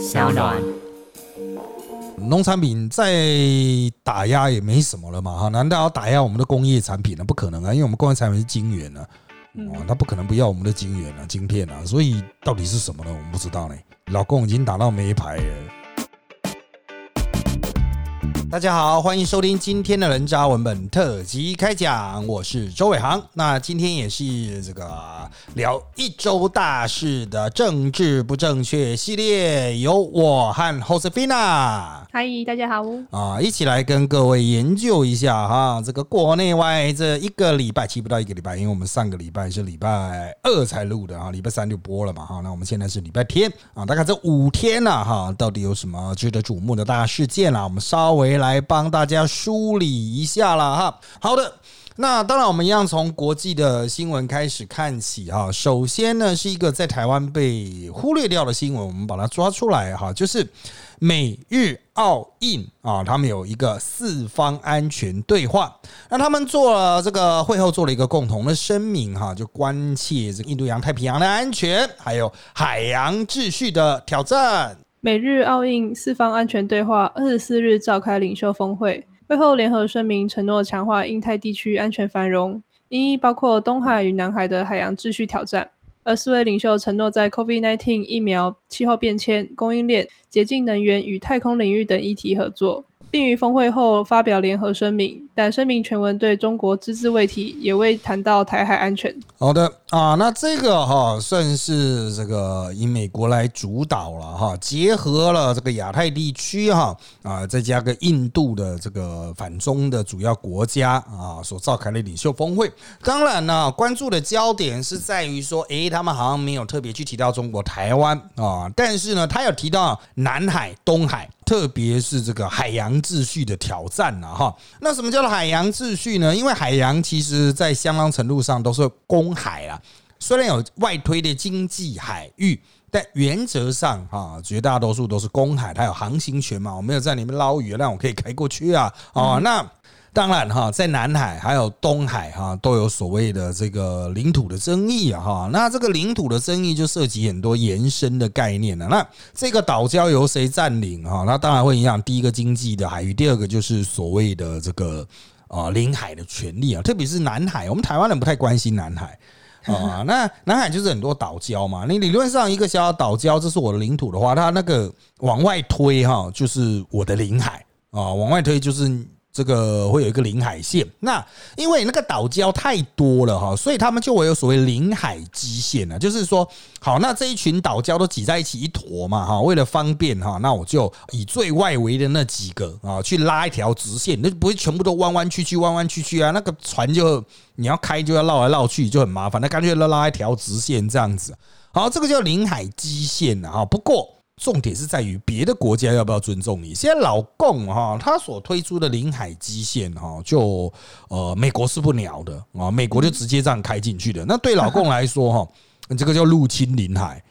小暖。农产品再打压也没什么了嘛，哈？难道要打压我们的工业产品呢？不可能啊，因为我们工业产品是晶圆啊，哦，他不可能不要我们的晶圆啊、晶片啊，所以到底是什么呢？我们不知道呢。老公已经打到没牌了。大家好，欢迎收听今天的人渣文本特辑开讲，我是周伟航。那今天也是这个聊一周大事的政治不正确系列，由我和 Josefina，嗨，大家好啊，一起来跟各位研究一下哈，这个国内外这一个礼拜，其实不到一个礼拜，因为我们上个礼拜是礼拜二才录的啊，礼拜三就播了嘛哈。那我们现在是礼拜天啊，大概这五天呢哈，到底有什么值得瞩目的大事件啊？我们稍微。来帮大家梳理一下了哈。好的，那当然我们一样从国际的新闻开始看起哈。首先呢，是一个在台湾被忽略掉的新闻，我们把它抓出来哈，就是美日澳印啊，他们有一个四方安全对话。那他们做了这个会后做了一个共同的声明哈，就关切这个印度洋太平洋的安全，还有海洋秩序的挑战。美日澳印四方安全对话二十四日召开领袖峰会，会后联合声明承诺强化印太地区安全繁荣，因包括东海与南海的海洋秩序挑战。而四位领袖承诺在 COVID-19 疫苗、气候变迁、供应链、洁净能源与太空领域等议题合作。并于峰会后发表联合声明，但声明全文对中国只字未提，也未谈到台海安全。好的啊，那这个哈算是这个以美国来主导了哈，结合了这个亚太地区哈啊，再加个印度的这个反中的主要国家啊所召开的领袖峰会。当然呢，关注的焦点是在于说，诶，他们好像没有特别去提到中国台湾啊，但是呢，他有提到南海、东海。特别是这个海洋秩序的挑战了哈，那什么叫做海洋秩序呢？因为海洋其实在相当程度上都是公海啊，虽然有外推的经济海域，但原则上啊，绝大多数都是公海，它有航行权嘛，我没有在里面捞鱼，那我可以开过去啊，哦，那。当然哈，在南海还有东海哈，都有所谓的这个领土的争议啊哈。那这个领土的争议就涉及很多延伸的概念了。那这个岛礁由谁占领哈？那当然会影响第一个经济的海域，第二个就是所谓的这个啊领海的权利啊。特别是南海，我们台湾人不太关心南海 啊。那南海就是很多岛礁嘛。你理论上一个小岛礁，这是我的领土的话，它那个往外推哈，就是我的领海啊。往外推就是。这个会有一个领海线，那因为那个岛礁太多了哈，所以他们就会有所谓领海基线呢。就是说，好，那这一群岛礁都挤在一起一坨嘛哈，为了方便哈，那我就以最外围的那几个啊去拉一条直线，那不会全部都弯弯曲曲、弯弯曲曲啊，那个船就你要开就要绕来绕去就很麻烦，那干脆拉拉一条直线这样子。好，这个叫领海基线啊。不过。重点是在于别的国家要不要尊重你。现在老共哈，他所推出的领海基线哈，就呃美国是不鸟的啊，美国就直接这样开进去的。那对老共来说哈，这个叫入侵领海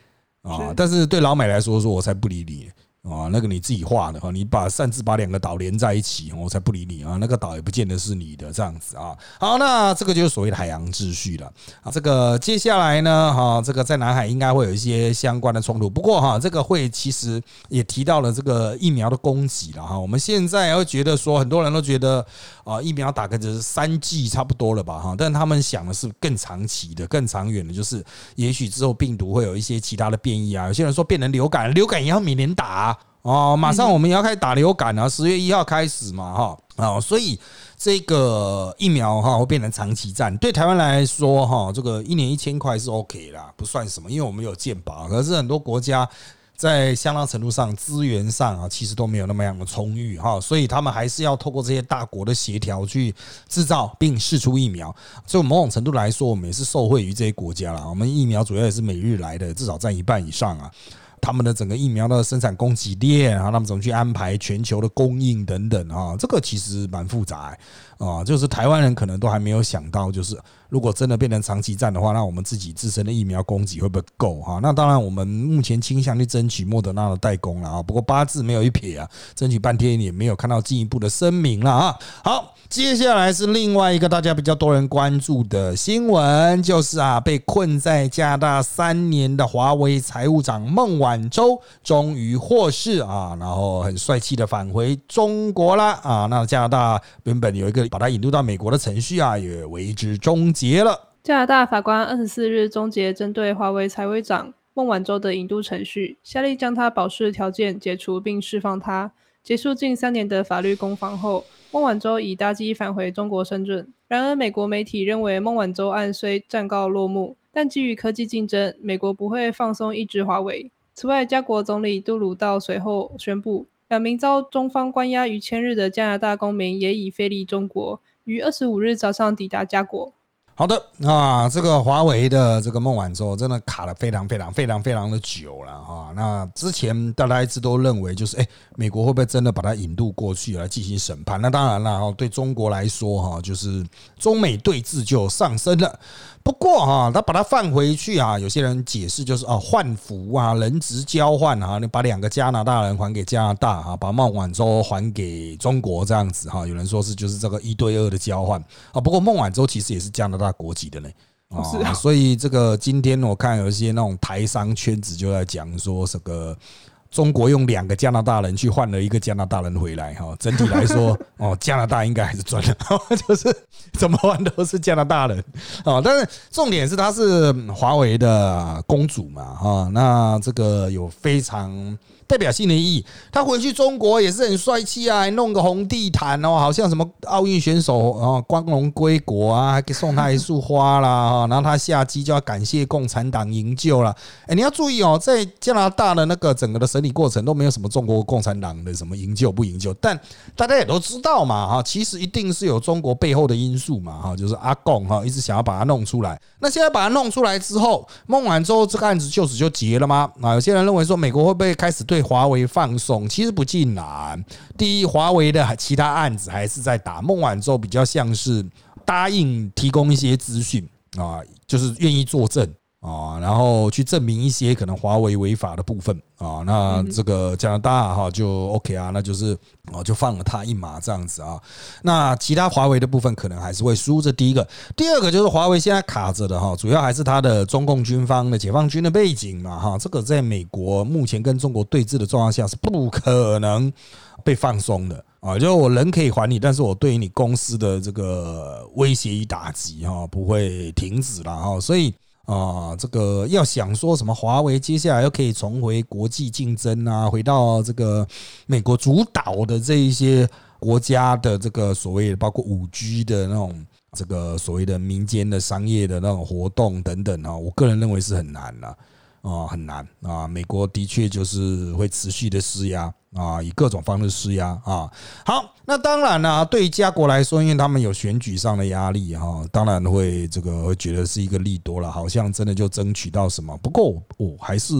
啊，但是对老美来说，说我才不理你。啊，那个你自己画的哈，你把擅自把两个岛连在一起，我才不理你啊！那个岛也不见得是你的这样子啊。好，那这个就是所谓的海洋秩序了啊。这个接下来呢，哈，这个在南海应该会有一些相关的冲突。不过哈，这个会其实也提到了这个疫苗的供给了哈。我们现在会觉得说，很多人都觉得啊，疫苗打个就是三剂差不多了吧哈，但他们想的是更长期的、更长远的，就是也许之后病毒会有一些其他的变异啊。有些人说变成流感，流感也要每年打。哦，马上我们要开始打流感了，十月一号开始嘛，哈，啊，所以这个疫苗哈会变成长期战。对台湾来说，哈，这个一年一千块是 OK 啦，不算什么，因为我们有健保。可是很多国家在相当程度上资源上啊，其实都没有那么样的充裕哈，所以他们还是要透过这些大国的协调去制造并试出疫苗。所以某种程度来说，我们也是受惠于这些国家了。我们疫苗主要也是每日来的，至少占一半以上啊。他们的整个疫苗的生产供给链啊，他们怎么去安排全球的供应等等啊？这个其实蛮复杂啊，就是台湾人可能都还没有想到，就是如果真的变成长期战的话，那我们自己自身的疫苗供给会不会够哈？那当然，我们目前倾向去争取莫德纳的代工了啊。不过八字没有一撇啊，争取半天也没有看到进一步的声明了啊。好。接下来是另外一个大家比较多人关注的新闻，就是啊，被困在加拿大三年的华为财务长孟晚舟终于获释啊，然后很帅气的返回中国了啊。那加拿大原本有一个把他引渡到美国的程序啊，也为之终结了。加拿大法官二十四日终结针对华为财委长孟晚舟的引渡程序，下令将他保释条件解除并释放他。结束近三年的法律攻防后。孟晚舟已搭机返回中国深圳。然而，美国媒体认为孟晚舟案虽暂告落幕，但基于科技竞争，美国不会放松抑制华为。此外，加国总理杜鲁道随后宣布，两名遭中方关押逾千日的加拿大公民也已飞离中国，于二十五日早上抵达加国。好的啊，这个华为的这个孟晚舟真的卡的非常非常非常非常的久了哈。那之前大家一直都认为就是，哎，美国会不会真的把它引渡过去来进行审判？那当然了，对中国来说哈，就是中美对峙就上升了。不过哈，他把它放回去啊，有些人解释就是啊，换服啊，人质交换啊，你把两个加拿大人还给加拿大哈，把孟晚舟还给中国这样子哈，有人说是就是这个一对二的交换啊。不过孟晚舟其实也是加拿大国籍的呢啊，所以这个今天我看有一些那种台商圈子就在讲说这个。中国用两个加拿大人去换了一个加拿大人回来，哈，整体来说，哦，加拿大应该还是赚了，就是怎么换都是加拿大人，啊，但是重点是他是华为的公主嘛，哈，那这个有非常。代表性的意义，他回去中国也是很帅气啊，弄个红地毯哦，好像什么奥运选手啊，光荣归国啊，还给送他一束花啦，然后他下机就要感谢共产党营救了。哎，你要注意哦，在加拿大的那个整个的审理过程都没有什么中国共产党的什么营救不营救，但大家也都知道嘛，哈，其实一定是有中国背后的因素嘛，哈，就是阿贡哈一直想要把它弄出来。那现在把它弄出来之后，孟晚舟这个案子就此就结了吗？啊，有些人认为说美国会不会开始对华为放松，其实不尽然。第一，华为的其他案子还是在打。孟晚舟比较像是答应提供一些资讯啊，就是愿意作证。啊，然后去证明一些可能华为违法的部分啊，那这个加拿大哈就 OK 啊，那就是哦就放了他一马这样子啊。那其他华为的部分可能还是会输。这第一个，第二个就是华为现在卡着的哈，主要还是它的中共军方的解放军的背景嘛哈。这个在美国目前跟中国对峙的状况下是不可能被放松的啊，就是我人可以还你，但是我对于你公司的这个威胁与打击哈不会停止了哈，所以。啊，这个要想说什么，华为接下来又可以重回国际竞争啊，回到这个美国主导的这一些国家的这个所谓的包括五 G 的那种这个所谓的民间的商业的那种活动等等啊，我个人认为是很难了。啊，很难啊！美国的确就是会持续的施压啊，以各种方式施压啊。好，那当然了，对于家国来说，因为他们有选举上的压力哈，当然会这个会觉得是一个利多了，好像真的就争取到什么。不过我还是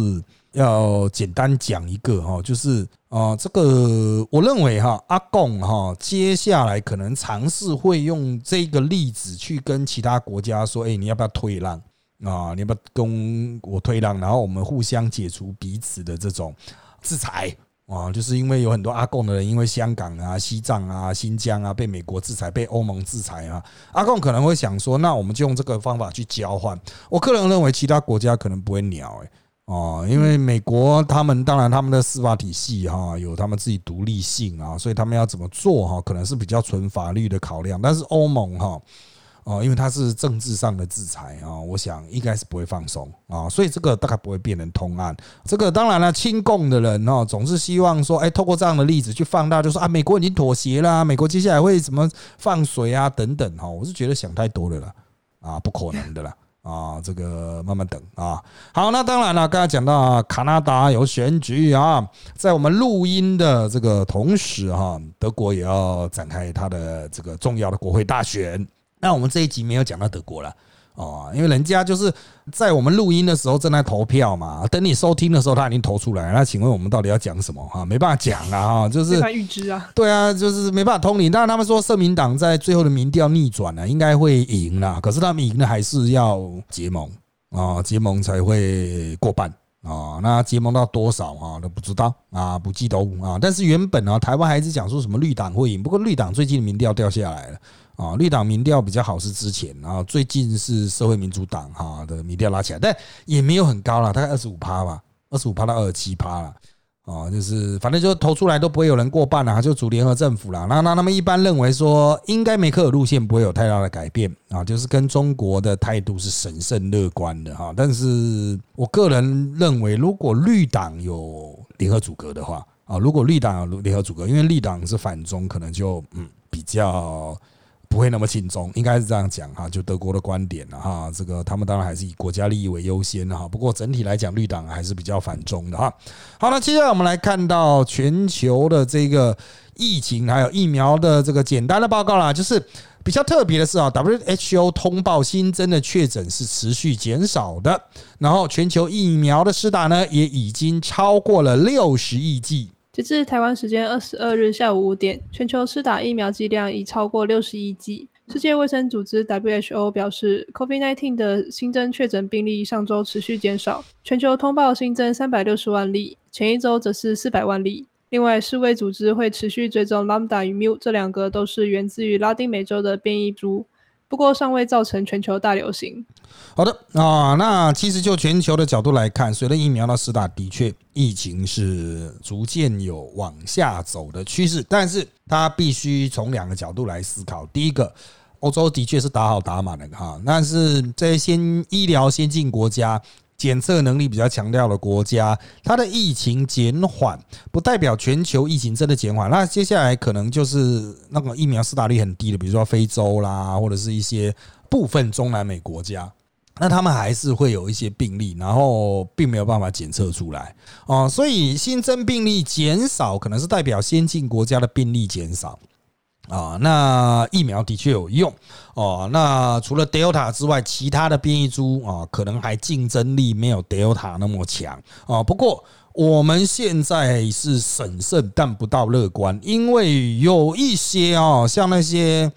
要简单讲一个哈，就是啊，这个我认为哈，阿贡哈接下来可能尝试会用这个例子去跟其他国家说，哎，你要不要退让？啊，你要不要跟我退让，然后我们互相解除彼此的这种制裁啊？就是因为有很多阿贡的人，因为香港啊、西藏啊、新疆啊被美国制裁、被欧盟制裁啊，阿贡可能会想说，那我们就用这个方法去交换。我个人认为，其他国家可能不会鸟哎哦，因为美国他们当然他们的司法体系哈有他们自己独立性啊，所以他们要怎么做哈，可能是比较纯法律的考量。但是欧盟哈。哦因为它是政治上的制裁啊，我想应该是不会放松啊，所以这个大概不会变成通案。这个当然了，亲共的人哦，总是希望说，哎，透过这样的例子去放大，就说啊，美国已经妥协啦，美国接下来会怎么放水啊等等哈，我是觉得想太多了啦，啊，不可能的啦，啊，这个慢慢等啊。好，那当然了，刚才讲到卡纳达有选举啊，在我们录音的这个同时哈，德国也要展开它的这个重要的国会大选。那我们这一集没有讲到德国了哦，因为人家就是在我们录音的时候正在投票嘛，等你收听的时候他已经投出来。那请问我们到底要讲什么哈？没办法讲啊哈，就是没法预知啊。对啊，就是没办法通灵。当然他们说社民党在最后的民调逆转了，应该会赢了。可是他们赢了还是要结盟啊，结盟才会过半啊。那结盟到多少啊都不知道啊，不记得啊。但是原本呢，台湾还是讲说什么绿党会赢，不过绿党最近的民调掉下来了。啊，绿党民调比较好是之前啊，最近是社会民主党哈的民调拉起来，但也没有很高了，大概二十五趴吧，二十五趴到二十七趴了。啊，就是反正就投出来都不会有人过半了，就组联合政府了。那那他们一般认为说，应该梅克尔路线不会有太大的改变啊，就是跟中国的态度是神圣乐观的哈。但是我个人认为，如果绿党有联合组阁的话啊，如果绿党有联合组阁，因为绿党是反中，可能就嗯比较。不会那么轻松，应该是这样讲哈，就德国的观点了哈。这个他们当然还是以国家利益为优先哈。不过整体来讲，绿党还是比较反中的哈。好了，接下来我们来看到全球的这个疫情还有疫苗的这个简单的报告啦。就是比较特别的是啊，WHO 通报新增的确诊是持续减少的，然后全球疫苗的施打呢也已经超过了六十亿剂。截至台湾时间二十二日下午五点，全球施打疫苗剂量已超过六十亿剂。世界卫生组织 WHO 表示，COVID-19 的新增确诊病例上周持续减少，全球通报新增三百六十万例，前一周则是四百万例。另外，世卫组织会持续追踪 Lambda 与 Mu 这两个都是源自于拉丁美洲的变异株。不过尚未造成全球大流行。好的啊，那其实就全球的角度来看，随着疫苗的施打，的确疫情是逐渐有往下走的趋势。但是它必须从两个角度来思考。第一个，欧洲的确是打好打满了哈，但是这些先医疗先进国家。检测能力比较强调的国家，它的疫情减缓，不代表全球疫情真的减缓。那接下来可能就是那个疫苗施打率很低的，比如说非洲啦，或者是一些部分中南美国家，那他们还是会有一些病例，然后并没有办法检测出来哦。所以新增病例减少，可能是代表先进国家的病例减少。啊，那疫苗的确有用哦。那除了 Delta 之外，其他的变异株啊，可能还竞争力没有 Delta 那么强啊。不过我们现在是审慎，但不到乐观，因为有一些啊，像那些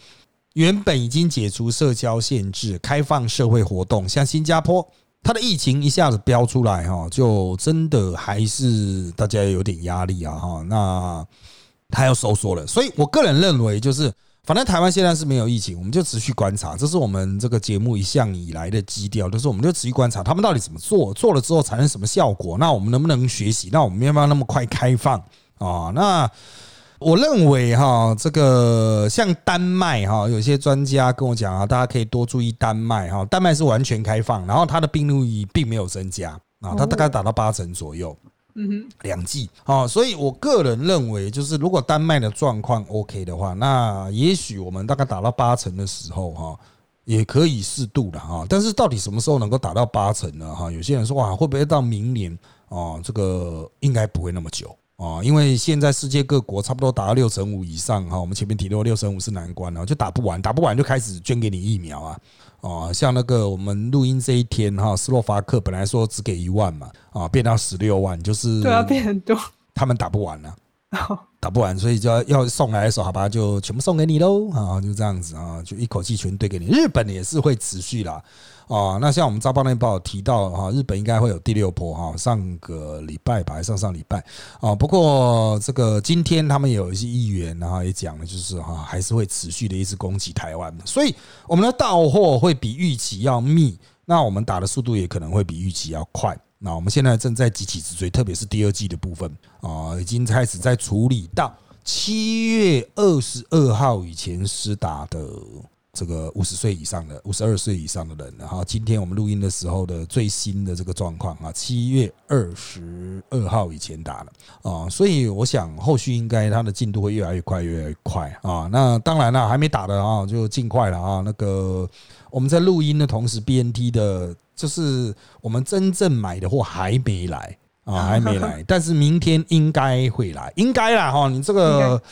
原本已经解除社交限制、开放社会活动，像新加坡，它的疫情一下子飙出来哈，就真的还是大家有点压力啊哈。那它要收缩了，所以我个人认为，就是反正台湾现在是没有疫情，我们就持续观察，这是我们这个节目一向以来的基调，就是我们就持续观察他们到底怎么做，做了之后产生什么效果，那我们能不能学习？那我们要不要那么快开放啊？那我认为哈，这个像丹麦哈，有些专家跟我讲啊，大家可以多注意丹麦哈，丹麦是完全开放，然后它的病例并没有增加啊，它大概达到八成左右。嗯哼，两剂啊，所以我个人认为，就是如果丹麦的状况 OK 的话，那也许我们大概打到八成的时候哈，也可以适度的哈。但是到底什么时候能够打到八成呢？哈，有些人说哇，会不会到明年啊？这个应该不会那么久啊，因为现在世界各国差不多打到六成五以上哈。我们前面提到六成五是难关啊，就打不完，打不完就开始捐给你疫苗啊。哦，像那个我们录音这一天哈，斯洛伐克本来说只给一万嘛，啊，变到十六万，就是对啊，变很多，他们打不完了，打不完，所以就要要送来的时候，好吧，就全部送给你喽，啊，就这样子啊，就一口气全兑给你。日本也是会持续啦。啊，那像我们《招报》那报提到哈，日本应该会有第六波哈，上个礼拜吧，上上礼拜啊。不过这个今天他们有一些议员，然后也讲了，就是哈，还是会持续的一直攻击台湾，所以我们的到货会比预期要密，那我们打的速度也可能会比预期要快。那我们现在正在急起直追，特别是第二季的部分啊，已经开始在处理到七月二十二号以前施打的。这个五十岁以上的、五十二岁以上的人，然后今天我们录音的时候的最新的这个状况啊，七月二十二号以前打了啊，所以我想后续应该它的进度会越来越快，越来越快啊。那当然了，还没打的啊，就尽快了啊。那个我们在录音的同时，BNT 的就是我们真正买的货还没来啊，还没来，但是明天应该会来，应该啦哈。你这个。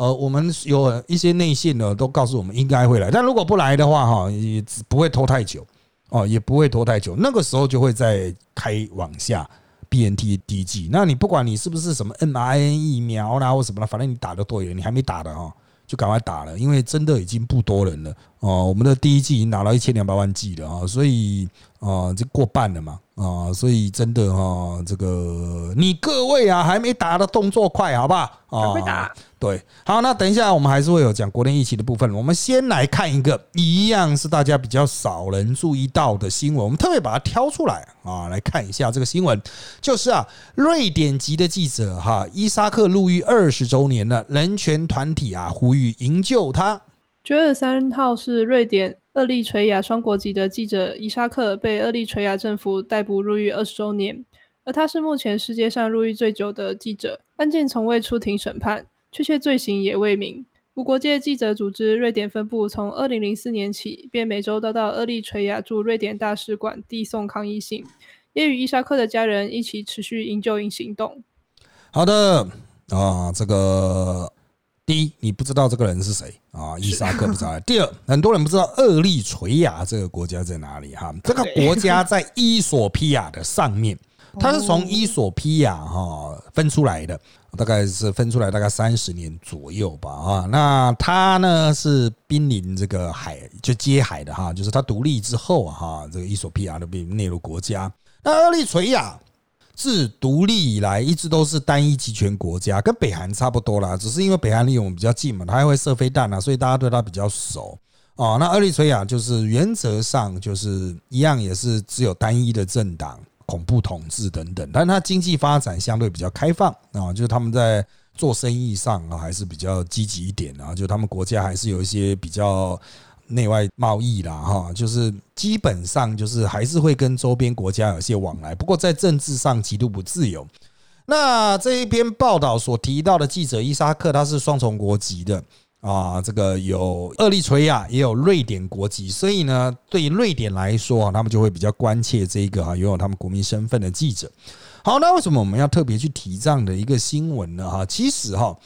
呃，我们有一些内线呢都告诉我们应该会来，但如果不来的话，哈，也不会拖太久哦，也不会拖太久，那个时候就会在开往下 BNT 低级。那你不管你是不是什么 mRNA 疫苗啦或什么啦，反正你打的多了，你还没打的哈，就赶快打了，因为真的已经不多人了。哦。我们的第一季已经拿到一千两百万剂了啊，所以啊，这过半了嘛。啊，所以真的哈，这个你各位啊，还没打的动作快，好不好？啊，打。对，好，那等一下我们还是会有讲国内疫情的部分。我们先来看一个一样是大家比较少人注意到的新闻，我们特别把它挑出来啊，来看一下这个新闻，就是啊，瑞典籍的记者哈伊萨克入狱二十周年了，人权团体啊呼吁营救他。九月三号是瑞典。厄立垂亚双国籍的记者伊沙克被厄立垂亚政府逮捕入狱二十周年，而他是目前世界上入狱最久的记者。案件从未出庭审判，确切罪行也未明。无国界记者组织瑞典分部从二零零四年起便每周都到厄立垂亚驻瑞典大使馆递送抗议信，也与伊沙克的家人一起持续营救营行动。好的啊，这个。第一，你不知道这个人是谁啊？伊萨克不知道。第二，很多人不知道厄立垂亚这个国家在哪里哈？这个国家在伊索比亚的上面，它是从伊索比亚哈分出来的，大概是分出来大概三十年左右吧啊。那它呢是濒临这个海，就接海的哈，就是它独立之后啊哈，这个伊索比亚都被内陆国家。那厄立垂亚。自独立以来，一直都是单一集权国家，跟北韩差不多啦。只是因为北韩离我们比较近嘛，它还会射飞弹啊，所以大家对它比较熟哦。那厄立垂亚就是原则上就是一样，也是只有单一的政党、恐怖统治等等，但它经济发展相对比较开放啊，就是他们在做生意上啊还是比较积极一点啊，就他们国家还是有一些比较。内外贸易啦，哈，就是基本上就是还是会跟周边国家有些往来，不过在政治上极度不自由。那这一篇报道所提到的记者伊沙克，他是双重国籍的啊，这个有厄立垂亚也有瑞典国籍，所以呢，对于瑞典来说啊，他们就会比较关切这个哈拥有他们国民身份的记者。好，那为什么我们要特别去提这样的一个新闻呢？哈，其实哈。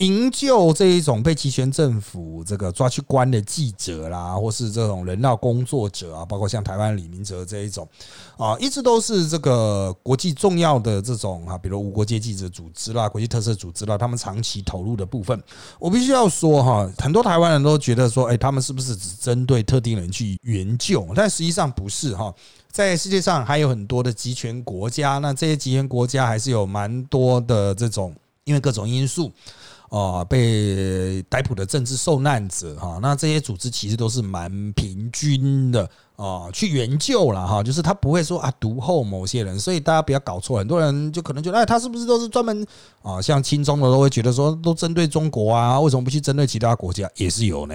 营救这一种被集权政府这个抓去关的记者啦，或是这种人道工作者啊，包括像台湾李明哲这一种啊，一直都是这个国际重要的这种啊，比如无国界记者组织啦、国际特色组织啦，他们长期投入的部分。我必须要说哈，很多台湾人都觉得说，哎，他们是不是只针对特定人去援救？但实际上不是哈，在世界上还有很多的集权国家，那这些集权国家还是有蛮多的这种，因为各种因素。哦，被逮捕的政治受难者哈，那这些组织其实都是蛮平均的哦，去援救了哈，就是他不会说啊独后某些人，所以大家不要搞错，很多人就可能觉得哎，他是不是都是专门啊，像亲中的都会觉得说都针对中国啊，为什么不去针对其他国家？也是有呢，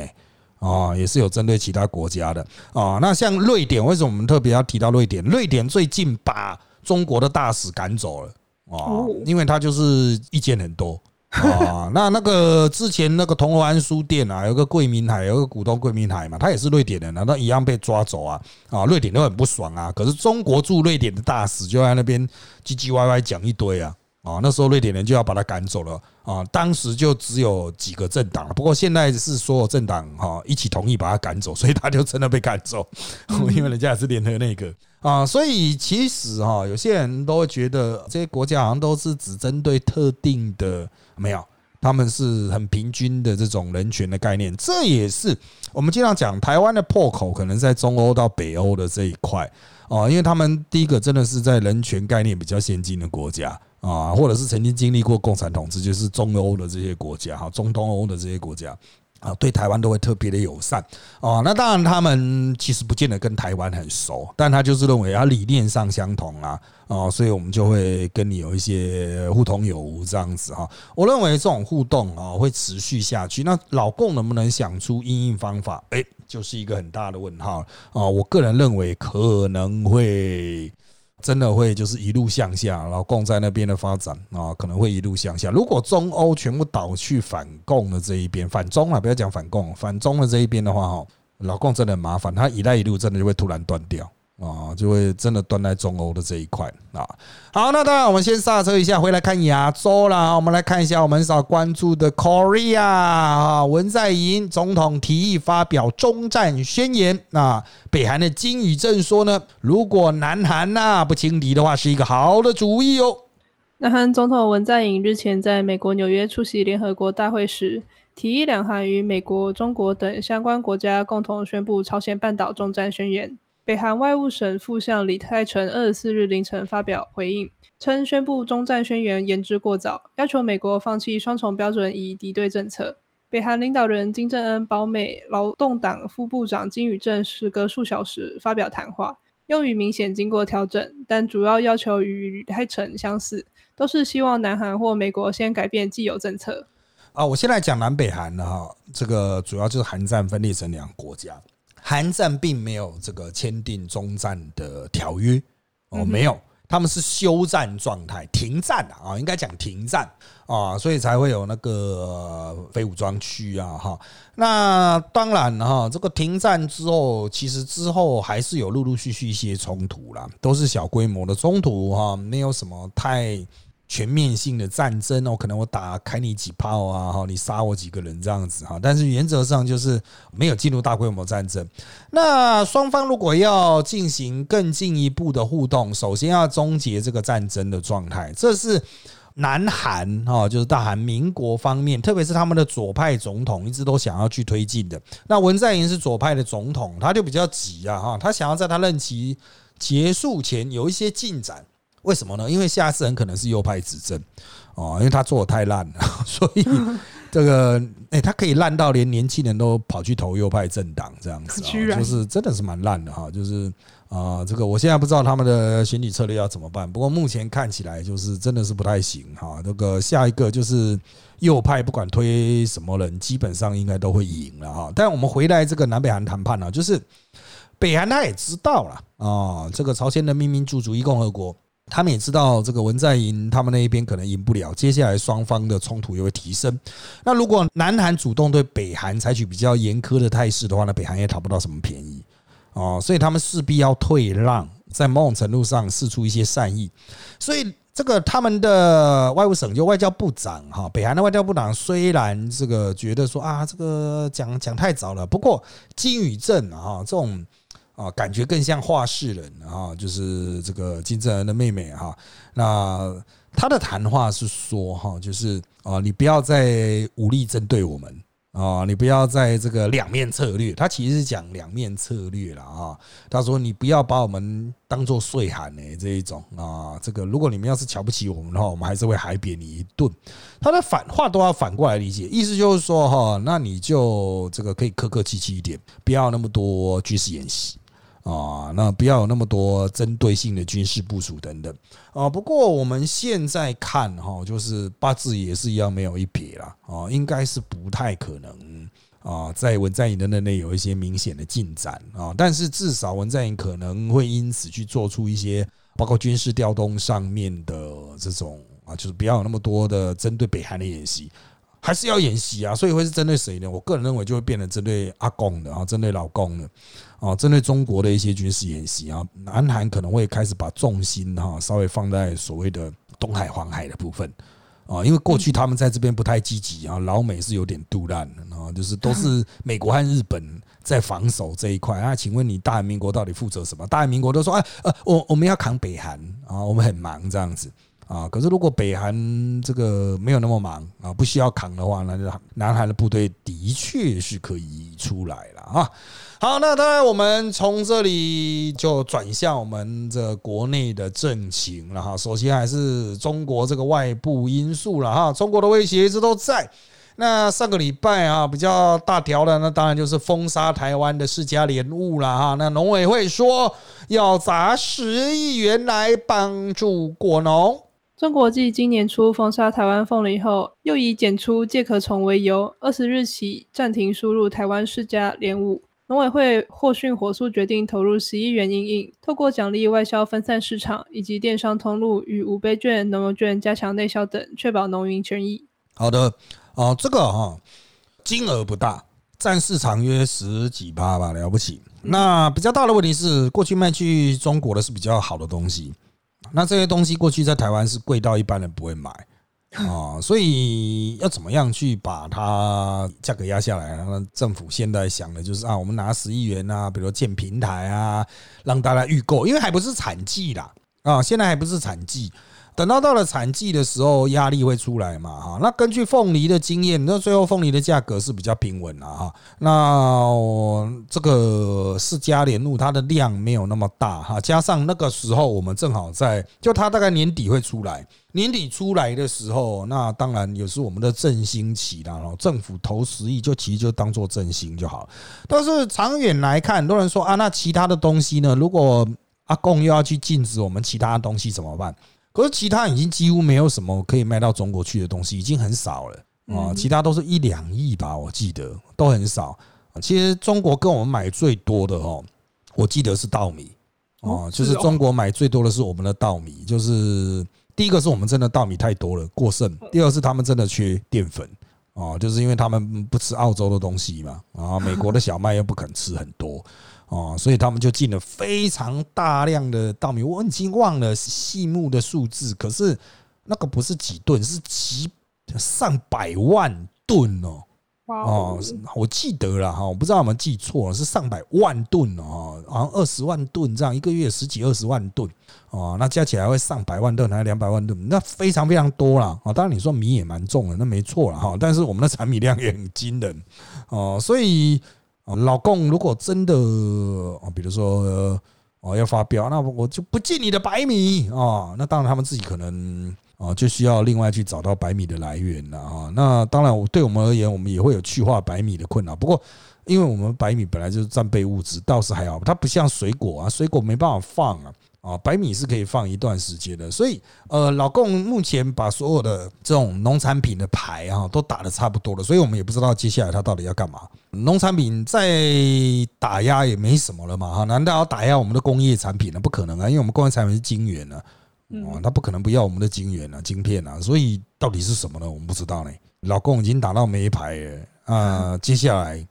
啊，也是有针对其他国家的啊。那像瑞典，为什么我们特别要提到瑞典？瑞典最近把中国的大使赶走了啊，因为他就是意见很多。啊，那那个之前那个铜锣湾书店啊，有个桂明海，有个股东桂明海嘛，他也是瑞典人，难道一样被抓走啊？啊，瑞典都很不爽啊。可是中国驻瑞典的大使就在那边唧唧歪歪讲一堆啊，啊，那时候瑞典人就要把他赶走了啊。当时就只有几个政党，不过现在是所有政党哈一起同意把他赶走，所以他就真的被赶走，因为人家也是联合那个啊。所以其实哈，有些人都会觉得这些国家好像都是只针对特定的。没有，他们是很平均的这种人权的概念，这也是我们经常讲台湾的破口，可能在中欧到北欧的这一块啊，因为他们第一个真的是在人权概念比较先进的国家啊，或者是曾经经历过共产统治，就是中欧的这些国家哈，中东欧的这些国家。啊，对台湾都会特别的友善哦。那当然，他们其实不见得跟台湾很熟，但他就是认为他理念上相同啊，哦，所以我们就会跟你有一些互通有无这样子哈。我认为这种互动啊会持续下去。那老共能不能想出应应方法？哎，就是一个很大的问号啊。我个人认为可能会。真的会就是一路向下，然后共在那边的发展啊，可能会一路向下。如果中欧全部倒去反共的这一边，反中啊，不要讲反共，反中的这一边的话，哈，老共真的很麻烦，他一带一路真的就会突然断掉啊，就会真的端在中欧的这一块啊。好，那当然我们先刹车一下，回来看亚洲啦。我们来看一下我们少关注的 Korea 啊，文在寅总统提议发表中战宣言。那北韩的金宇镇说呢，如果南韩呐不轻敌的话，是一个好的主意哦。南韩总统文在寅日前在美国纽约出席联合国大会时，提议两韩与美国、中国等相关国家共同宣布朝鲜半岛中战宣言。北韩外务省副相李泰成二十四日凌晨发表回应，称宣布中战宣言言之过早，要求美国放弃双重标准以敌对政策。北韩领导人金正恩保美劳动党副部长金宇镇时隔数小时发表谈话，用语明显经过调整，但主要要求与李泰成相似，都是希望南韩或美国先改变既有政策。啊，我先来讲南北韩的哈，这个主要就是韩战分裂成两国家。韩战并没有这个签订中战的条约哦，没有，他们是休战状态，停战啊，应该讲停战啊，所以才会有那个非武装区啊，哈。那当然哈，这个停战之后，其实之后还是有陆陆续续一些冲突啦，都是小规模的冲突哈，没有什么太。全面性的战争哦，可能我打开你几炮啊，哈，你杀我几个人这样子哈，但是原则上就是没有进入大规模战争。那双方如果要进行更进一步的互动，首先要终结这个战争的状态，这是南韩哈，就是大韩民国方面，特别是他们的左派总统一直都想要去推进的。那文在寅是左派的总统，他就比较急啊，哈，他想要在他任期结束前有一些进展。为什么呢？因为下次很可能是右派执政哦，因为他做的太烂了，所以 这个哎，他可以烂到连年轻人都跑去投右派政党这样子，就是真的是蛮烂的哈。就是啊，这个我现在不知道他们的选举策略要怎么办，不过目前看起来就是真的是不太行哈。这个下一个就是右派，不管推什么人，基本上应该都会赢了哈。但我们回来这个南北韩谈判呢，就是北韩他也知道了啊，这个朝鲜人民民主主义共和国。他们也知道这个文在寅他们那一边可能赢不了，接下来双方的冲突也会提升。那如果南韩主动对北韩采取比较严苛的态势的话，那北韩也讨不到什么便宜哦，所以他们势必要退让，在某种程度上示出一些善意。所以这个他们的外务省就外交部长哈，北韩的外交部长虽然这个觉得说啊，这个讲讲太早了，不过金宇镇啊这种。啊，感觉更像画事人啊，就是这个金正恩的妹妹哈。那他的谈话是说哈，就是啊，你不要再武力针对我们啊，你不要在这个两面策略。他其实是讲两面策略了啊。他说你不要把我们当做睡寒呢这一种啊。这个如果你们要是瞧不起我们的话，我们还是会海扁你一顿。他的反话都要反过来理解，意思就是说哈，那你就这个可以客客气气一点，不要那么多军事演习。啊，那不要有那么多针对性的军事部署等等啊。不过我们现在看哈，就是八字也是一样没有一撇啦啊，应该是不太可能啊，在文在寅的任内有一些明显的进展啊。但是至少文在寅可能会因此去做出一些包括军事调动上面的这种啊，就是不要有那么多的针对北韩的演习，还是要演习啊。所以会是针对谁呢？我个人认为就会变成针对阿公的啊，针对老公的。啊，针对中国的一些军事演习啊，南韩可能会开始把重心哈稍微放在所谓的东海、黄海的部分啊，因为过去他们在这边不太积极啊，老美是有点杜烂啊，就是都是美国和日本在防守这一块啊。请问你大韩民国到底负责什么？大韩民国都说哎呃，我我们要扛北韩啊，我们很忙这样子啊。可是如果北韩这个没有那么忙啊，不需要扛的话，那就南韩的部队的确是可以出来了啊。好，那当然，我们从这里就转向我们这国内的政情了哈。首先还是中国这个外部因素了哈，中国的威胁一直都在。那上个礼拜啊，比较大条的，那当然就是封杀台湾的世家莲雾了哈。那农委会说要砸十亿元来帮助果农。中国继今年初封杀台湾凤梨后，又以检出介壳虫为由，二十日起暂停输入台湾世家莲雾。农委会获讯火速决定投入十亿元应应，透过奖励外销分散市场以及电商通路与五倍券、农油券加强内销等，确保农民权益。好的，啊，这个哈金额不大，占市场约十几趴吧，了不起。那比较大的问题是，过去卖去中国的是比较好的东西，那这些东西过去在台湾是贵到一般人不会买啊，所以要怎么样去把它价格压下来？那政府现在想的就是啊，我们拿十亿元啊，比如建平台啊，让大家预购，因为还不是产季啦啊，现在还不是产季。等到到了产季的时候，压力会出来嘛？哈，那根据凤梨的经验，那最后凤梨的价格是比较平稳了哈。那这个释迦莲雾它的量没有那么大哈，加上那个时候我们正好在，就它大概年底会出来，年底出来的时候，那当然也是我们的振兴期了。然后政府投十亿，就其实就当做振兴就好。但是长远来看，很多人说啊，那其他的东西呢？如果阿贡又要去禁止我们其他东西怎么办？可是其他已经几乎没有什么可以卖到中国去的东西，已经很少了啊！其他都是一两亿吧，我记得都很少。其实中国跟我们买最多的哦，我记得是稻米哦，就是中国买最多的是我们的稻米。就是第一个是我们真的稻米太多了过剩，第二是他们真的缺淀粉哦，就是因为他们不吃澳洲的东西嘛，然后美国的小麦又不肯吃很多。哦，所以他们就进了非常大量的稻米，我已经忘了细目的数字，可是那个不是几吨，是几上百万吨哦。哦，我记得了哈，我不知道有没有记错，是上百万吨哦，好像二十万吨这样，一个月十几二十万吨哦，那加起来会上百万吨，还是两百万吨？那非常非常多了啊！当然你说米也蛮重的，那没错了哈，但是我们的产米量也很惊人哦，所以。老公，如果真的啊，比如说哦要发飙，那我就不进你的白米啊。那当然，他们自己可能啊就需要另外去找到白米的来源了啊。那当然，我对我们而言，我们也会有去化白米的困扰。不过，因为我们白米本来就是战备物资，倒是还好，它不像水果啊，水果没办法放啊。啊，白米是可以放一段时间的，所以呃，老共目前把所有的这种农产品的牌啊都打的差不多了，所以我们也不知道接下来他到底要干嘛。农产品再打压也没什么了嘛，哈，难道要打压我们的工业产品呢？不可能啊，因为我们工业产品是晶圆呢，哦，他不可能不要我们的晶圆啊、晶片啊，所以到底是什么呢？我们不知道呢。老公已经打到没牌了啊，接下来。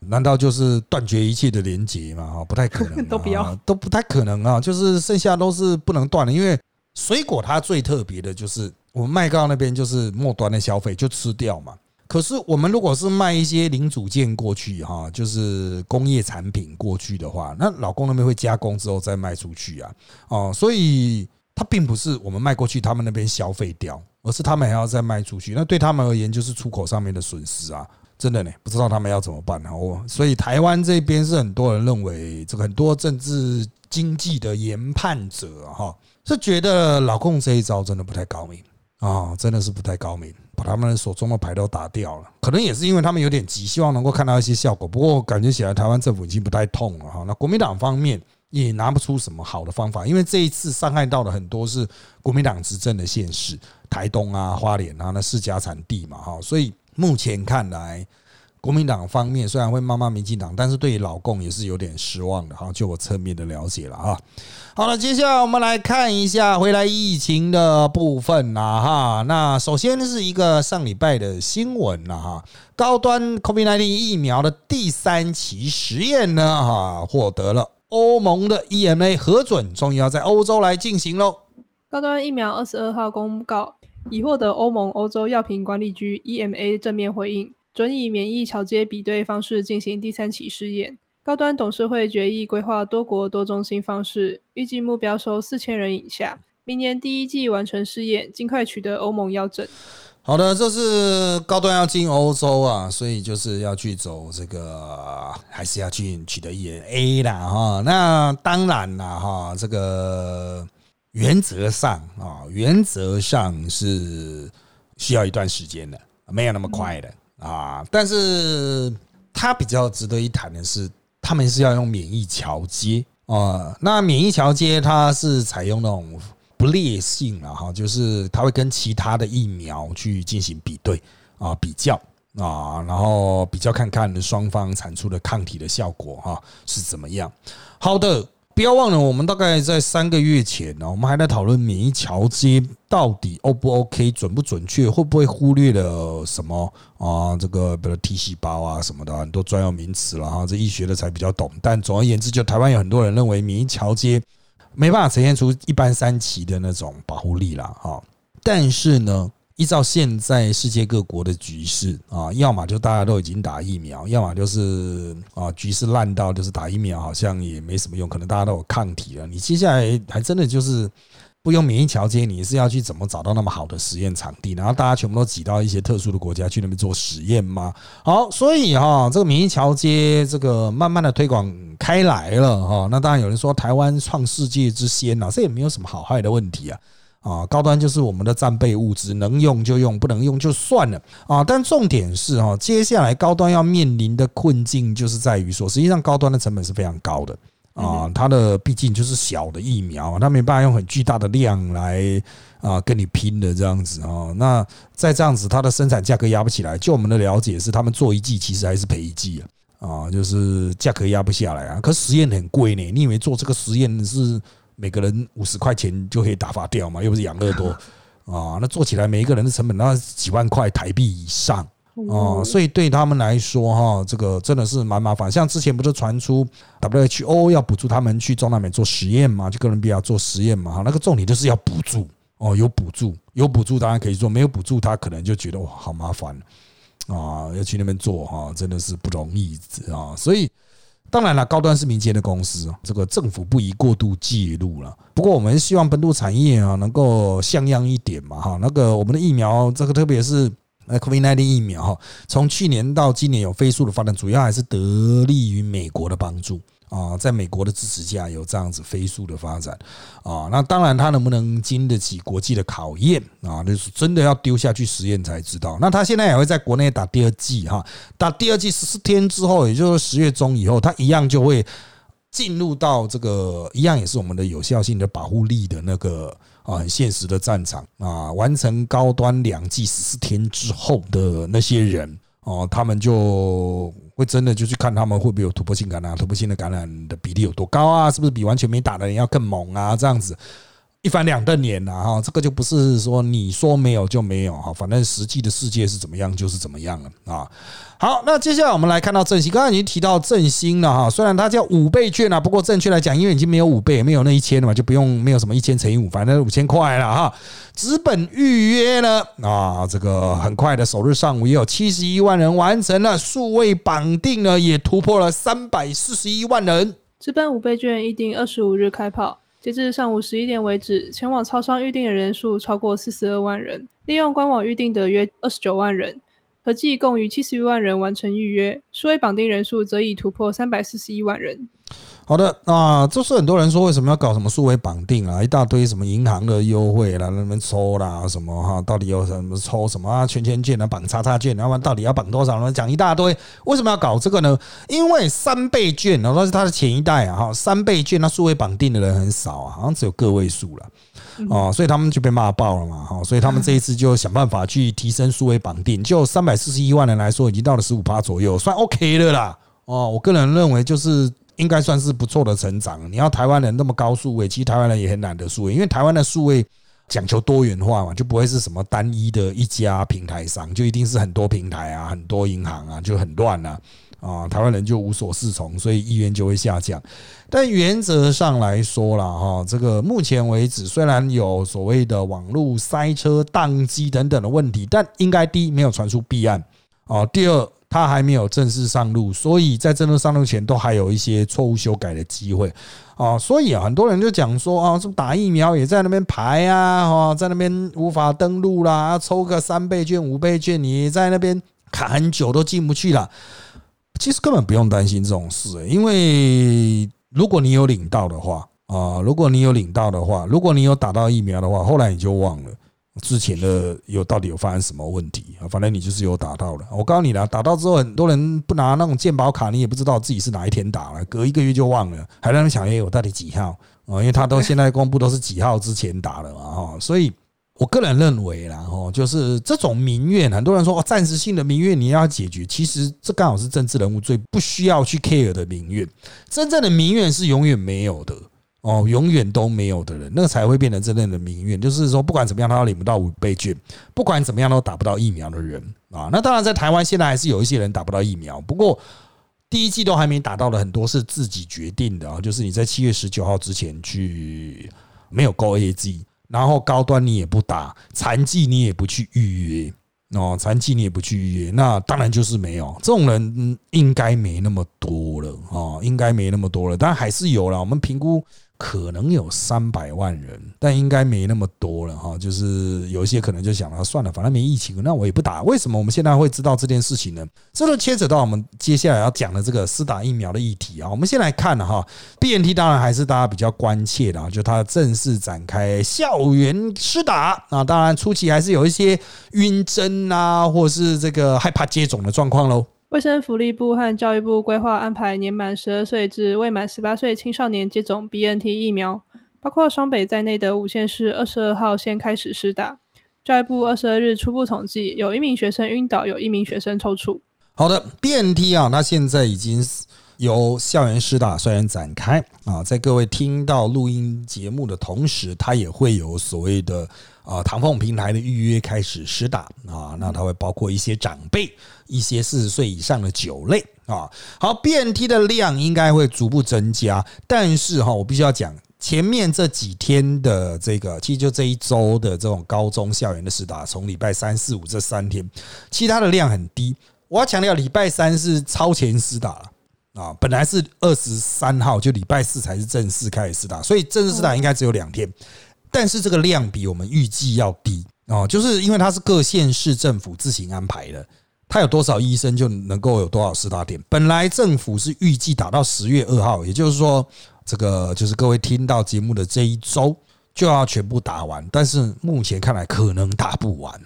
难道就是断绝一切的连接吗？哈，不太可能，都不要，都不太可能啊！就是剩下都是不能断的，因为水果它最特别的就是我们麦高那边就是末端的消费就吃掉嘛。可是我们如果是卖一些零组件过去哈，就是工业产品过去的话，那老公那边会加工之后再卖出去啊，哦，所以它并不是我们卖过去，他们那边消费掉，而是他们还要再卖出去，那对他们而言就是出口上面的损失啊。真的呢，不知道他们要怎么办呢？我所以台湾这边是很多人认为，这个很多政治经济的研判者哈，是觉得老共这一招真的不太高明啊，真的是不太高明，把他们手中的牌都打掉了。可能也是因为他们有点急，希望能够看到一些效果。不过感觉起来，台湾政府已经不太痛了哈。那国民党方面也拿不出什么好的方法，因为这一次伤害到的很多是国民党执政的县市，台东啊、花莲啊，那世家产地嘛哈，所以。目前看来，国民党方面虽然会骂骂民进党，但是对于老共也是有点失望的哈。就我侧面的了解了哈。好了，接下来我们来看一下回来疫情的部分啦哈。那首先是一个上礼拜的新闻了哈，高端 COVID-19 疫苗的第三期实验呢哈，获得了欧盟的 EMA 核准，终于要在欧洲来进行喽。高端疫苗二十二号公告。已获得欧盟欧洲药品管理局 EMA 正面回应，准以免疫桥接比对方式进行第三期试验。高端董事会决议规划多国多中心方式，预计目标收四千人以下，明年第一季完成试验，尽快取得欧盟药证。好的，这是高端要进欧洲啊，所以就是要去走这个，还是要去取得 E A 啦哈。那当然了哈，这个。原则上啊，原则上是需要一段时间的，没有那么快的啊。但是它比较值得一谈的是，他们是要用免疫桥接啊。那免疫桥接它是采用那种不劣性了，哈，就是它会跟其他的疫苗去进行比对啊、比较啊，然后比较看看双方产出的抗体的效果哈是怎么样。好的。不要忘了，我们大概在三个月前呢，我们还在讨论免疫桥接到底 O 不 OK，准不准确，会不会忽略了什么啊？这个比如 T 细胞啊什么的，很多专有名词了哈，这医学的才比较懂。但总而言之，就台湾有很多人认为免疫桥接没办法呈现出一般三期的那种保护力了哈。但是呢？依照现在世界各国的局势啊，要么就大家都已经打疫苗，要么就是啊局势烂到就是打疫苗好像也没什么用，可能大家都有抗体了。你接下来还真的就是不用免疫桥接，你是要去怎么找到那么好的实验场地？然后大家全部都挤到一些特殊的国家去那边做实验吗？好，所以哈，这个免疫桥接这个慢慢的推广开来了哈。那当然有人说台湾创世界之先呐，这也没有什么好坏的问题啊。啊，高端就是我们的战备物资，能用就用，不能用就算了啊。但重点是哈，接下来高端要面临的困境就是在于说，实际上高端的成本是非常高的啊。它的毕竟就是小的疫苗，它没办法用很巨大的量来啊跟你拼的这样子啊。那再这样子，它的生产价格压不起来。就我们的了解是，他们做一剂其实还是赔一剂啊，啊，就是价格压不下来啊。可实验很贵呢，你以为做这个实验是？每个人五十块钱就可以打发掉嘛，又不是养乐多 啊，那做起来每一个人的成本那几万块台币以上哦，所以对他们来说哈，这个真的是蛮麻烦。像之前不是传出 WHO 要补助他们去中南美做实验嘛，去哥伦比亚做实验嘛，哈，那个重点就是要补助哦，有补助，有补助当然可以做，没有补助他可能就觉得哇好麻烦啊，要去那边做哈，真的是不容易啊，所以。当然了，高端是民间的公司，这个政府不宜过度介入了。不过，我们希望本土产业啊能够像样一点嘛，哈。那个我们的疫苗，这个特别是 COVID-19 疫苗，哈，从去年到今年有飞速的发展，主要还是得力于美国的帮助。啊，在美国的支持下，有这样子飞速的发展啊，那当然它能不能经得起国际的考验啊？那是真的要丢下去实验才知道。那它现在也会在国内打第二季哈，打第二季十四天之后，也就是十月中以后，它一样就会进入到这个一样也是我们的有效性的保护力的那个啊很现实的战场啊，完成高端两剂十四天之后的那些人哦，他们就。会真的就去看他们会不会有突破性感染，突破性的感染的比例有多高啊？是不是比完全没打的人要更猛啊？这样子。一翻两瞪眼呐，哈，这个就不是说你说没有就没有哈，反正实际的世界是怎么样就是怎么样了啊。好，那接下来我们来看到振兴，刚刚已经提到振兴了哈，虽然它叫五倍券啊，不过正确来讲，因为已经没有五倍，没有那一千了嘛，就不用没有什么一千乘以五，反正五千块了哈。资本预约呢啊，这个很快的首日上午也有七十一万人完成了数位绑定呢，也突破了三百四十一万人。资本五倍券一定二十五日开跑。截至上午十一点为止，前往超商预定的人数超过四十二万人，利用官网预定的约二十九万人，合计共逾七十余万人完成预约，数位绑定人数则已突破三百四十一万人。好的啊，就是很多人说为什么要搞什么数位绑定啊，一大堆什么银行的优惠啦，那边抽啦什么哈，到底有什么抽什么啊？圈圈券啊，绑叉叉券，然后到底要绑多少呢？讲一大堆，为什么要搞这个呢？因为三倍券，然后是它的前一代啊哈，三倍券那数位绑定的人很少啊，好像只有个位数了哦，所以他们就被骂爆了嘛哈，所以他们这一次就想办法去提升数位绑定，就三百四十一万人来说，已经到了十五趴左右，算 OK 的啦哦，我个人认为就是。应该算是不错的成长。你要台湾人那么高数位，其实台湾人也很懒得数位，因为台湾的数位讲求多元化嘛，就不会是什么单一的一家平台商，就一定是很多平台啊，很多银行啊，就很乱啊。啊，台湾人就无所适从，所以意愿就会下降。但原则上来说了哈，这个目前为止虽然有所谓的网络塞车、宕机等等的问题，但应该第一没有传出弊案啊，第二。它还没有正式上路，所以在正式上路前都还有一些错误修改的机会啊。所以，很多人就讲说啊，这打疫苗也在那边排啊，哈，在那边无法登录啦，抽个三倍券、五倍券，你在那边卡很久都进不去了。其实根本不用担心这种事，因为如果你有领到的话啊，如果你有领到的话，如果你有打到疫苗的话，后来你就忘了。之前的有到底有发生什么问题啊？反正你就是有打到了。我告诉你了，打到之后很多人不拿那种健保卡，你也不知道自己是哪一天打了，隔一个月就忘了，还在那想哎，我到底几号啊？因为他都现在公布都是几号之前打了嘛哈。所以我个人认为啦哈，就是这种民怨，很多人说哦，暂时性的民怨你要解决，其实这刚好是政治人物最不需要去 care 的民怨。真正的民怨是永远没有的。哦，永远都没有的人，那个才会变成真正的民怨。就是说，不管怎么样，他都领不到五倍券；不管怎么样，都打不到疫苗的人啊。那当然，在台湾现在还是有一些人打不到疫苗，不过第一季都还没打到的很多是自己决定的啊，就是你在七月十九号之前去没有够 A G，然后高端你也不打，残疾你也不去预约。哦，残疾你也不去预约，那当然就是没有这种人，应该没那么多了哦，应该没那么多了，但还是有了。我们评估。可能有三百万人，但应该没那么多了哈。就是有一些可能就想了，算了，反正没疫情，那我也不打。为什么我们现在会知道这件事情呢？这都牵扯到我们接下来要讲的这个施打疫苗的议题啊。我们先来看了哈，BNT 当然还是大家比较关切的啊，就它正式展开校园施打啊。当然初期还是有一些晕针啊，或是这个害怕接种的状况喽。卫生福利部和教育部规划安排年满十二岁至未满十八岁青少年接种 BNT 疫苗，包括双北在内的五县市二十二号先开始施打。教育部二十二日初步统计，有一名学生晕倒，有一名学生抽搐。好的，BNT 啊，那现在已经由校园施打虽然展开啊，在各位听到录音节目的同时，它也会有所谓的。啊，唐凤平台的预约开始实打啊，那它会包括一些长辈、一些四十岁以上的酒类啊。好，BNT 的量应该会逐步增加，但是哈，我必须要讲，前面这几天的这个，其实就这一周的这种高中校园的实打，从礼拜三四五这三天，其他的量很低。我要强调，礼拜三是超前施打了啊，本来是二十三号，就礼拜四才是正式开始试打，所以正式试打应该只有两天。但是这个量比我们预计要低哦，就是因为它是各县市政府自行安排的，它有多少医生就能够有多少试打点。本来政府是预计打到十月二号，也就是说，这个就是各位听到节目的这一周就要全部打完，但是目前看来可能打不完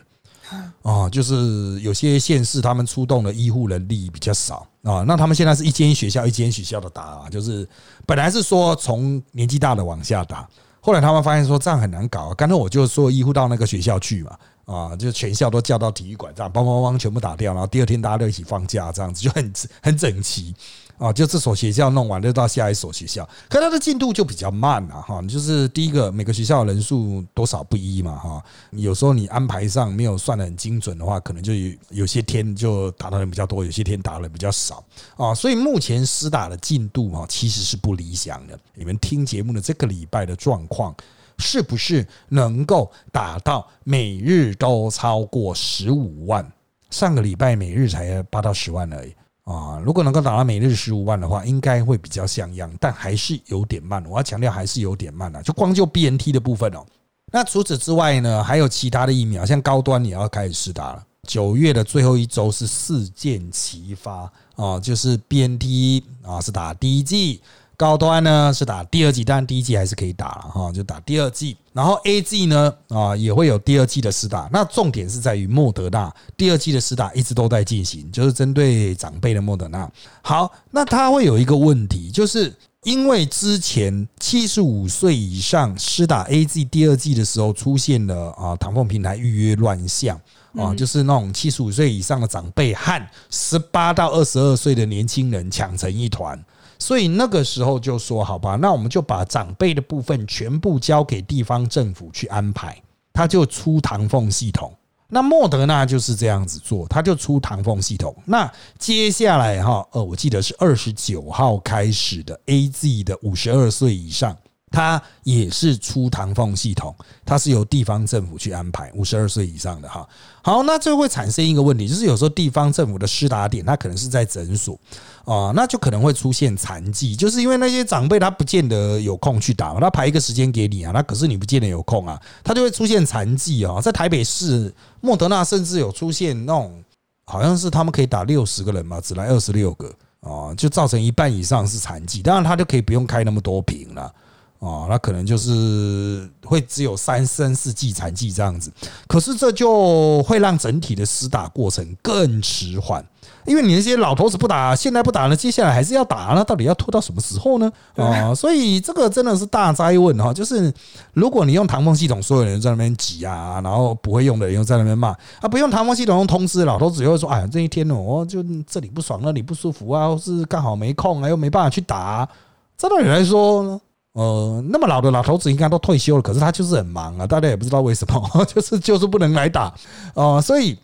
啊，就是有些县市他们出动的医护人力比较少啊，那他们现在是一间学校一间学校的打啊，就是本来是说从年纪大的往下打。后来他们发现说这样很难搞，刚才我就说医护到那个学校去嘛，啊，就全校都叫到体育馆，这样梆梆梆全部打掉，然后第二天大家都一起放假，这样子就很很整齐。啊，就这所学校弄完，就到下一所学校，可它的进度就比较慢了哈。就是第一个，每个学校人数多少不一嘛哈。有时候你安排上没有算的很精准的话，可能就有有些天就打的人比较多，有些天打的比较少啊。所以目前施打的进度哈，其实是不理想的。你们听节目的这个礼拜的状况，是不是能够打到每日都超过十五万？上个礼拜每日才八到十万而已。啊，如果能够打到每日十五万的话，应该会比较像样，但还是有点慢。我要强调，还是有点慢啊。就光就 BNT 的部分哦，那除此之外呢，还有其他的疫苗，像高端也要开始试打了。九月的最后一周是四箭齐发啊，就是 BNT 啊是打第一剂。高端呢是打第二季，但第一季还是可以打了哈，就打第二季。然后 A G 呢啊也会有第二季的施打，那重点是在于莫德纳第二季的施打一直都在进行，就是针对长辈的莫德纳。好，那它会有一个问题，就是因为之前七十五岁以上施打 A G 第二季的时候出现了啊唐凤平台预约乱象啊，就是那种七十五岁以上的长辈和十八到二十二岁的年轻人抢成一团。所以那个时候就说好吧，那我们就把长辈的部分全部交给地方政府去安排，他就出唐凤系统。那莫德纳就是这样子做，他就出唐凤系统。那接下来哈，呃，我记得是二十九号开始的 A Z 的五十二岁以上。它也是出唐凤系统，它是由地方政府去安排五十二岁以上的哈。好，那这会产生一个问题，就是有时候地方政府的施打点，它可能是在诊所啊，那就可能会出现残疾，就是因为那些长辈他不见得有空去打，他排一个时间给你啊，那可是你不见得有空啊，他就会出现残疾啊。在台北市莫德纳甚至有出现那种，好像是他们可以打六十个人嘛，只来二十六个啊，就造成一半以上是残疾，当然他就可以不用开那么多瓶了。哦，那可能就是会只有三生四剂残疾这样子，可是这就会让整体的施打过程更迟缓，因为你那些老头子不打，现在不打了，接下来还是要打，那到底要拖到什么时候呢？啊，所以这个真的是大灾问哈，就是如果你用唐风系统，所有人在那边挤啊，然后不会用的人又在那边骂啊，不用唐风系统用通知，老头子又会说，哎呀，这一天哦，就这里不爽，那里不舒服啊，或是刚好没空啊，又没办法去打，这道理来说。呃，那么老的老头子应该都退休了，可是他就是很忙啊，大家也不知道为什么，就是就是不能来打哦，所以。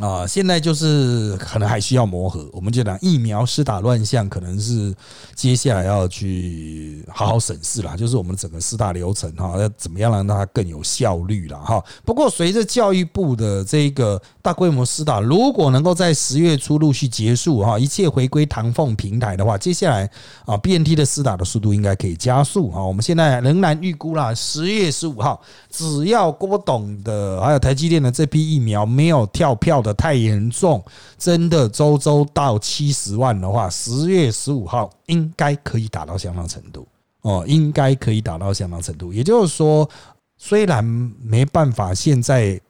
啊，现在就是可能还需要磨合，我们就讲疫苗施打乱象，可能是接下来要去好好审视啦。就是我们整个四大流程哈，要怎么样让它更有效率啦哈。不过随着教育部的这个大规模施打，如果能够在十月初陆续结束哈，一切回归唐凤平台的话，接下来啊，BNT 的施打的速度应该可以加速啊。我们现在仍然预估啦，十月十五号，只要郭董的还有台积电的这批疫苗没有跳票。的太严重，真的周周到七十万的话，十月十五号应该可以打到相当程度哦，应该可以打到相当程度。也就是说，虽然没办法现在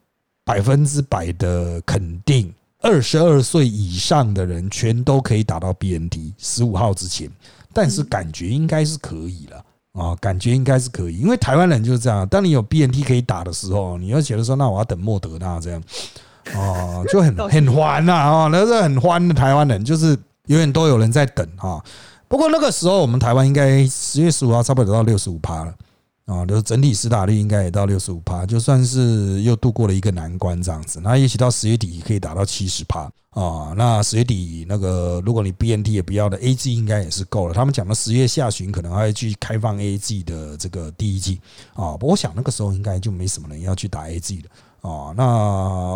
百分之百的肯定，二十二岁以上的人全都可以打到 BNT 十五号之前，但是感觉应该是可以了啊，感觉应该是可以，因为台湾人就是这样，当你有 BNT 可以打的时候，你要觉得说，那我要等莫德纳这样。哦，就很很欢呐，哦，那是很欢的台湾人，就是永远都有人在等哈。不过那个时候，我们台湾应该十月十五号差不多到六十五趴了啊，就是整体施打率应该也到六十五趴，就算是又度过了一个难关这样子。那也许到十月底可以达到七十趴啊。那十月底那个，如果你 BNT 也不要的，AG 应该也是够了。他们讲的十月下旬可能还会去开放 AG 的这个第一季啊。不过我想那个时候应该就没什么人要去打 AG 了。啊，那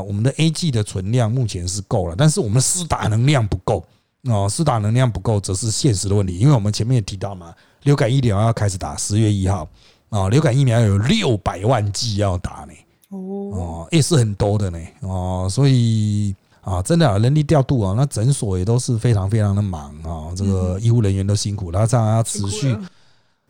我们的 A G 的存量目前是够了，但是我们的施打能量不够哦，施打能量不够则是现实的问题，因为我们前面也提到嘛，流感疫苗要开始打，十月一号啊，流感疫苗有六百万剂要打呢，哦，也是很多的呢，哦，所以啊，真的人力调度啊，那诊所也都是非常非常的忙啊，这个医护人员都辛苦，他这样要持续。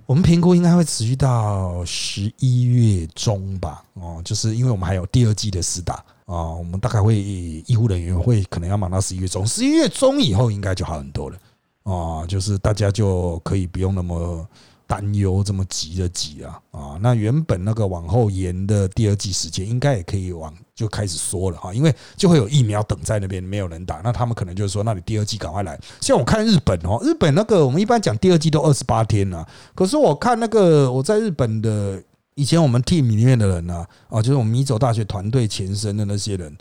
我们评估应该会持续到十一月中吧，哦，就是因为我们还有第二季的试打啊，我们大概会医护人员会可能要忙到十一月中，十一月中以后应该就好很多了，啊，就是大家就可以不用那么。担忧这么急的急啊啊！那原本那个往后延的第二季时间，应该也可以往就开始说了哈，因为就会有疫苗等在那边，没有人打，那他们可能就是说，那你第二季赶快来。像我看日本哦，日本那个我们一般讲第二季都二十八天啊，可是我看那个我在日本的以前我们 team 里面的人呢啊，就是我们米走大学团队前身的那些人，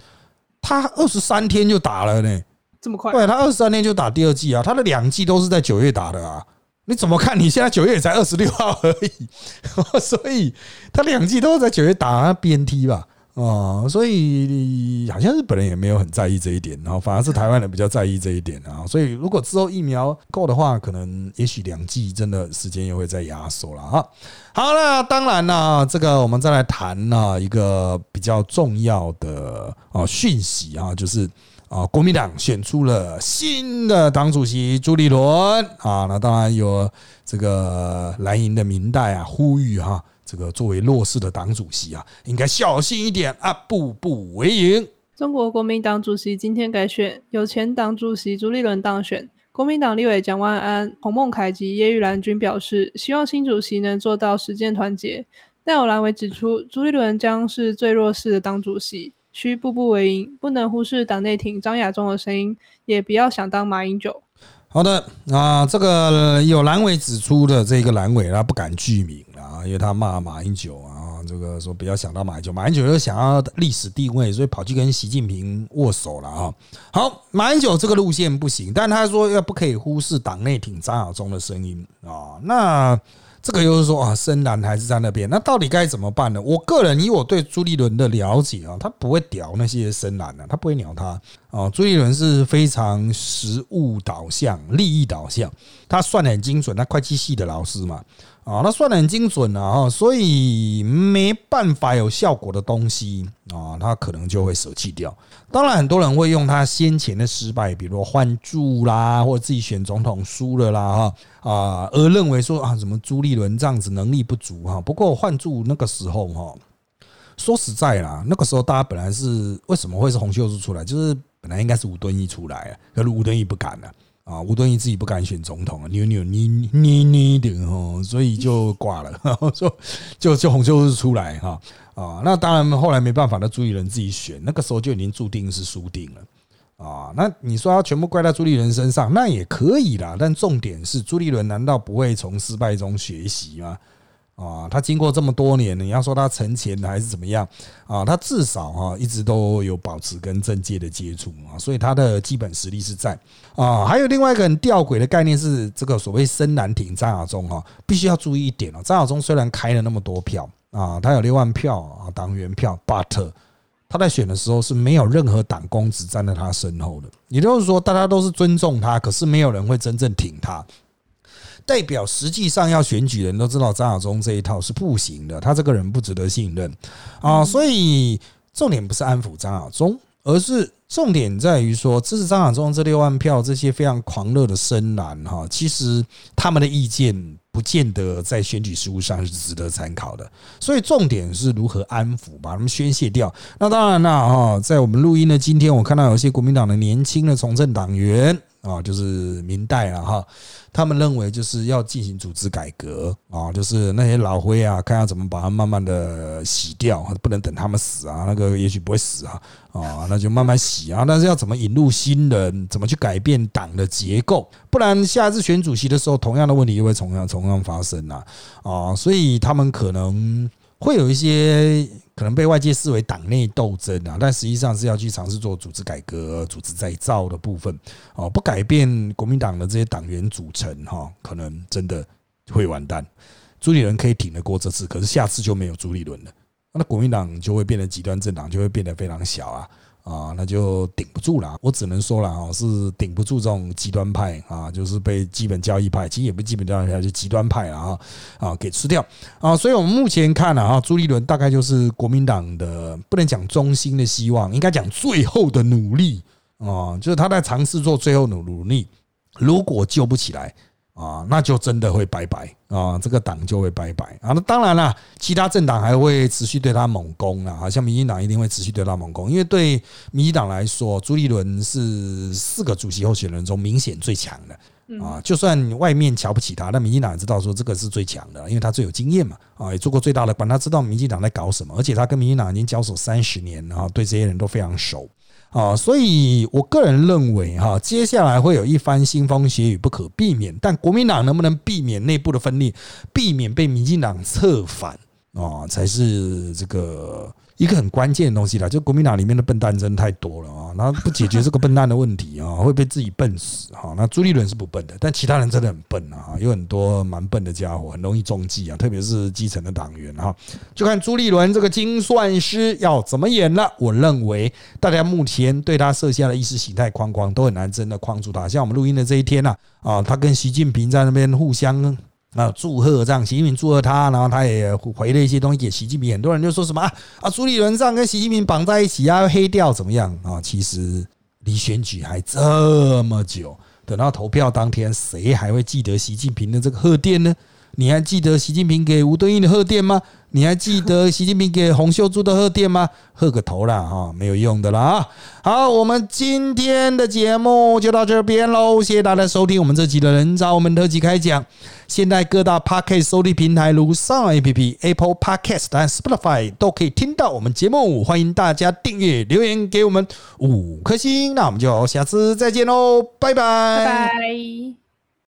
他二十三天就打了呢，这么快？对他二十三天就打第二季啊，他的两季都是在九月打的啊。你怎么看？你现在九月也才二十六号而已，所以他两季都在九月打 BNT 吧？哦，所以好像日本人也没有很在意这一点，然后反而是台湾人比较在意这一点啊。所以如果之后疫苗够的话，可能也许两季真的时间又会再压缩了哈。好那，当然了，这个我们再来谈呢一个比较重要的哦讯息啊，就是。啊，国民党选出了新的党主席朱立伦啊，那当然有这个蓝营的明代啊，呼吁哈，这个作为弱势的党主席啊，应该小心一点啊，步步为营。中国国民党主席今天改选，由前党主席朱立伦当选。国民党立委蒋万安、洪孟凯及叶玉兰均表示，希望新主席能做到实践团结。但有蓝委指出，朱立伦将是最弱势的党主席。需步步为营，不能忽视党内挺张亚中的声音，也不要想当马英九。好的，啊，这个有蓝委指出的这个蓝委，他不敢具名啊，因为他骂马英九啊，这个说不要想到马英九，马英九又想要历史地位，所以跑去跟习近平握手了啊。好，马英九这个路线不行，但他说要不可以忽视党内挺张亚中的声音啊，那。这个又是说啊，深蓝还是在那边？那到底该怎么办呢？我个人以我对朱立伦的了解啊，他不会屌那些深蓝的，他不会鸟他啊。朱立伦是非常实务导向、利益导向，他算的很精准，他会计系的老师嘛。啊，那算的很精准啊，所以没办法有效果的东西啊，他可能就会舍弃掉。当然，很多人会用他先前的失败，比如换柱啦，或者自己选总统输了啦，哈啊，而认为说啊，什么朱立伦这样子能力不足哈。不过换柱那个时候哈，说实在啦，那个时候大家本来是为什么会是洪秀柱出来，就是本来应该是吴敦义出来啊，可是吴敦义不敢了。啊，吴敦义自己不敢选总统啊，扭扭捏捏捏的哦，所以就挂了，就就就洪秀柱出来哈啊，那当然后来没办法，那朱立伦自己选，那个时候就已经注定是输定了啊。那你说要全部怪在朱立伦身上，那也可以啦。但重点是，朱立伦难道不会从失败中学习吗？啊，他经过这么多年，你要说他成钱还是怎么样啊？他至少哈一直都有保持跟政界的接触啊，所以他的基本实力是在啊。还有另外一个很吊诡的概念是，这个所谓深蓝挺张亚中哈，必须要注意一点哦。张亚中虽然开了那么多票啊，他有六万票啊党员票，but 他在选的时候是没有任何党公子站在他身后的，也就是说大家都是尊重他，可是没有人会真正挺他。代表实际上要选举人都知道张亚中这一套是不行的，他这个人不值得信任。啊，所以重点不是安抚张亚中，而是重点在于说支持张亚中这六万票这些非常狂热的深蓝哈，其实他们的意见不见得在选举事务上是值得参考的，所以重点是如何安抚，把他们宣泄掉。那当然了哈，在我们录音的今天，我看到有些国民党的年轻的从政党员啊，就是明代了哈。他们认为就是要进行组织改革啊，就是那些老灰啊，看要怎么把它慢慢的洗掉，不能等他们死啊，那个也许不会死啊，啊，那就慢慢洗啊。但是要怎么引入新人，怎么去改变党的结构，不然下一次选主席的时候，同样的问题又会同样同样发生啊，啊，所以他们可能会有一些。可能被外界视为党内斗争啊，但实际上是要去尝试做组织改革、组织再造的部分哦。不改变国民党的这些党员组成哈，可能真的会完蛋。朱立伦可以挺得过这次，可是下次就没有朱立伦了，那国民党就会变得极端政党，就会变得非常小啊。啊，那就顶不住了。我只能说了啊，是顶不住这种极端派啊，就是被基本教义派，其实也不基本教义派，就极端派啊啊给吃掉啊。所以我们目前看了啊，朱立伦大概就是国民党的不能讲中心的希望，应该讲最后的努力啊，就是他在尝试做最后努努力，如果救不起来。啊，那就真的会拜拜啊，这个党就会拜拜啊。那当然了，其他政党还会持续对他猛攻啊，好像民进党一定会持续对他猛攻，因为对民进党来说，朱立伦是四个主席候选人中明显最强的啊。就算外面瞧不起他，那民进党知道说这个是最强的，因为他最有经验嘛啊，也做过最大的官，他知道民进党在搞什么，而且他跟民进党已经交手三十年，然后对这些人都非常熟。啊，所以我个人认为哈，接下来会有一番腥风血雨不可避免，但国民党能不能避免内部的分裂，避免被民进党策反啊，才是这个。一个很关键的东西啦，就国民党里面的笨蛋真太多了啊！然后不解决这个笨蛋的问题啊，会被自己笨死哈。那朱立伦是不笨的，但其他人真的很笨啊，有很多蛮笨的家伙，很容易中计啊，特别是基层的党员哈。就看朱立伦这个精算师要怎么演了。我认为大家目前对他设下的意识形态框框都很难真的框住他。像我们录音的这一天呢，啊，他跟习近平在那边互相。那，祝贺这样，习近平祝贺他，然后他也回了一些东西给习近平。很多人就说什么啊啊，朱立伦这样跟习近平绑在一起啊，要黑掉怎么样啊？其实离选举还这么久，等到投票当天，谁还会记得习近平的这个贺电呢？你还记得习近平给吴敦义的贺电吗？你还记得习近平给洪秀柱的贺电吗？贺个头啦，哈，没有用的啦啊！好，我们今天的节目就到这边喽，谢谢大家收听我们这集的人找我们特辑开讲。现在各大 Podcast 收听平台如上 APP、Apple Podcast 和 Spotify 都可以听到我们节目，欢迎大家订阅、留言给我们五颗星。那我们就下次再见喽，拜拜，拜拜。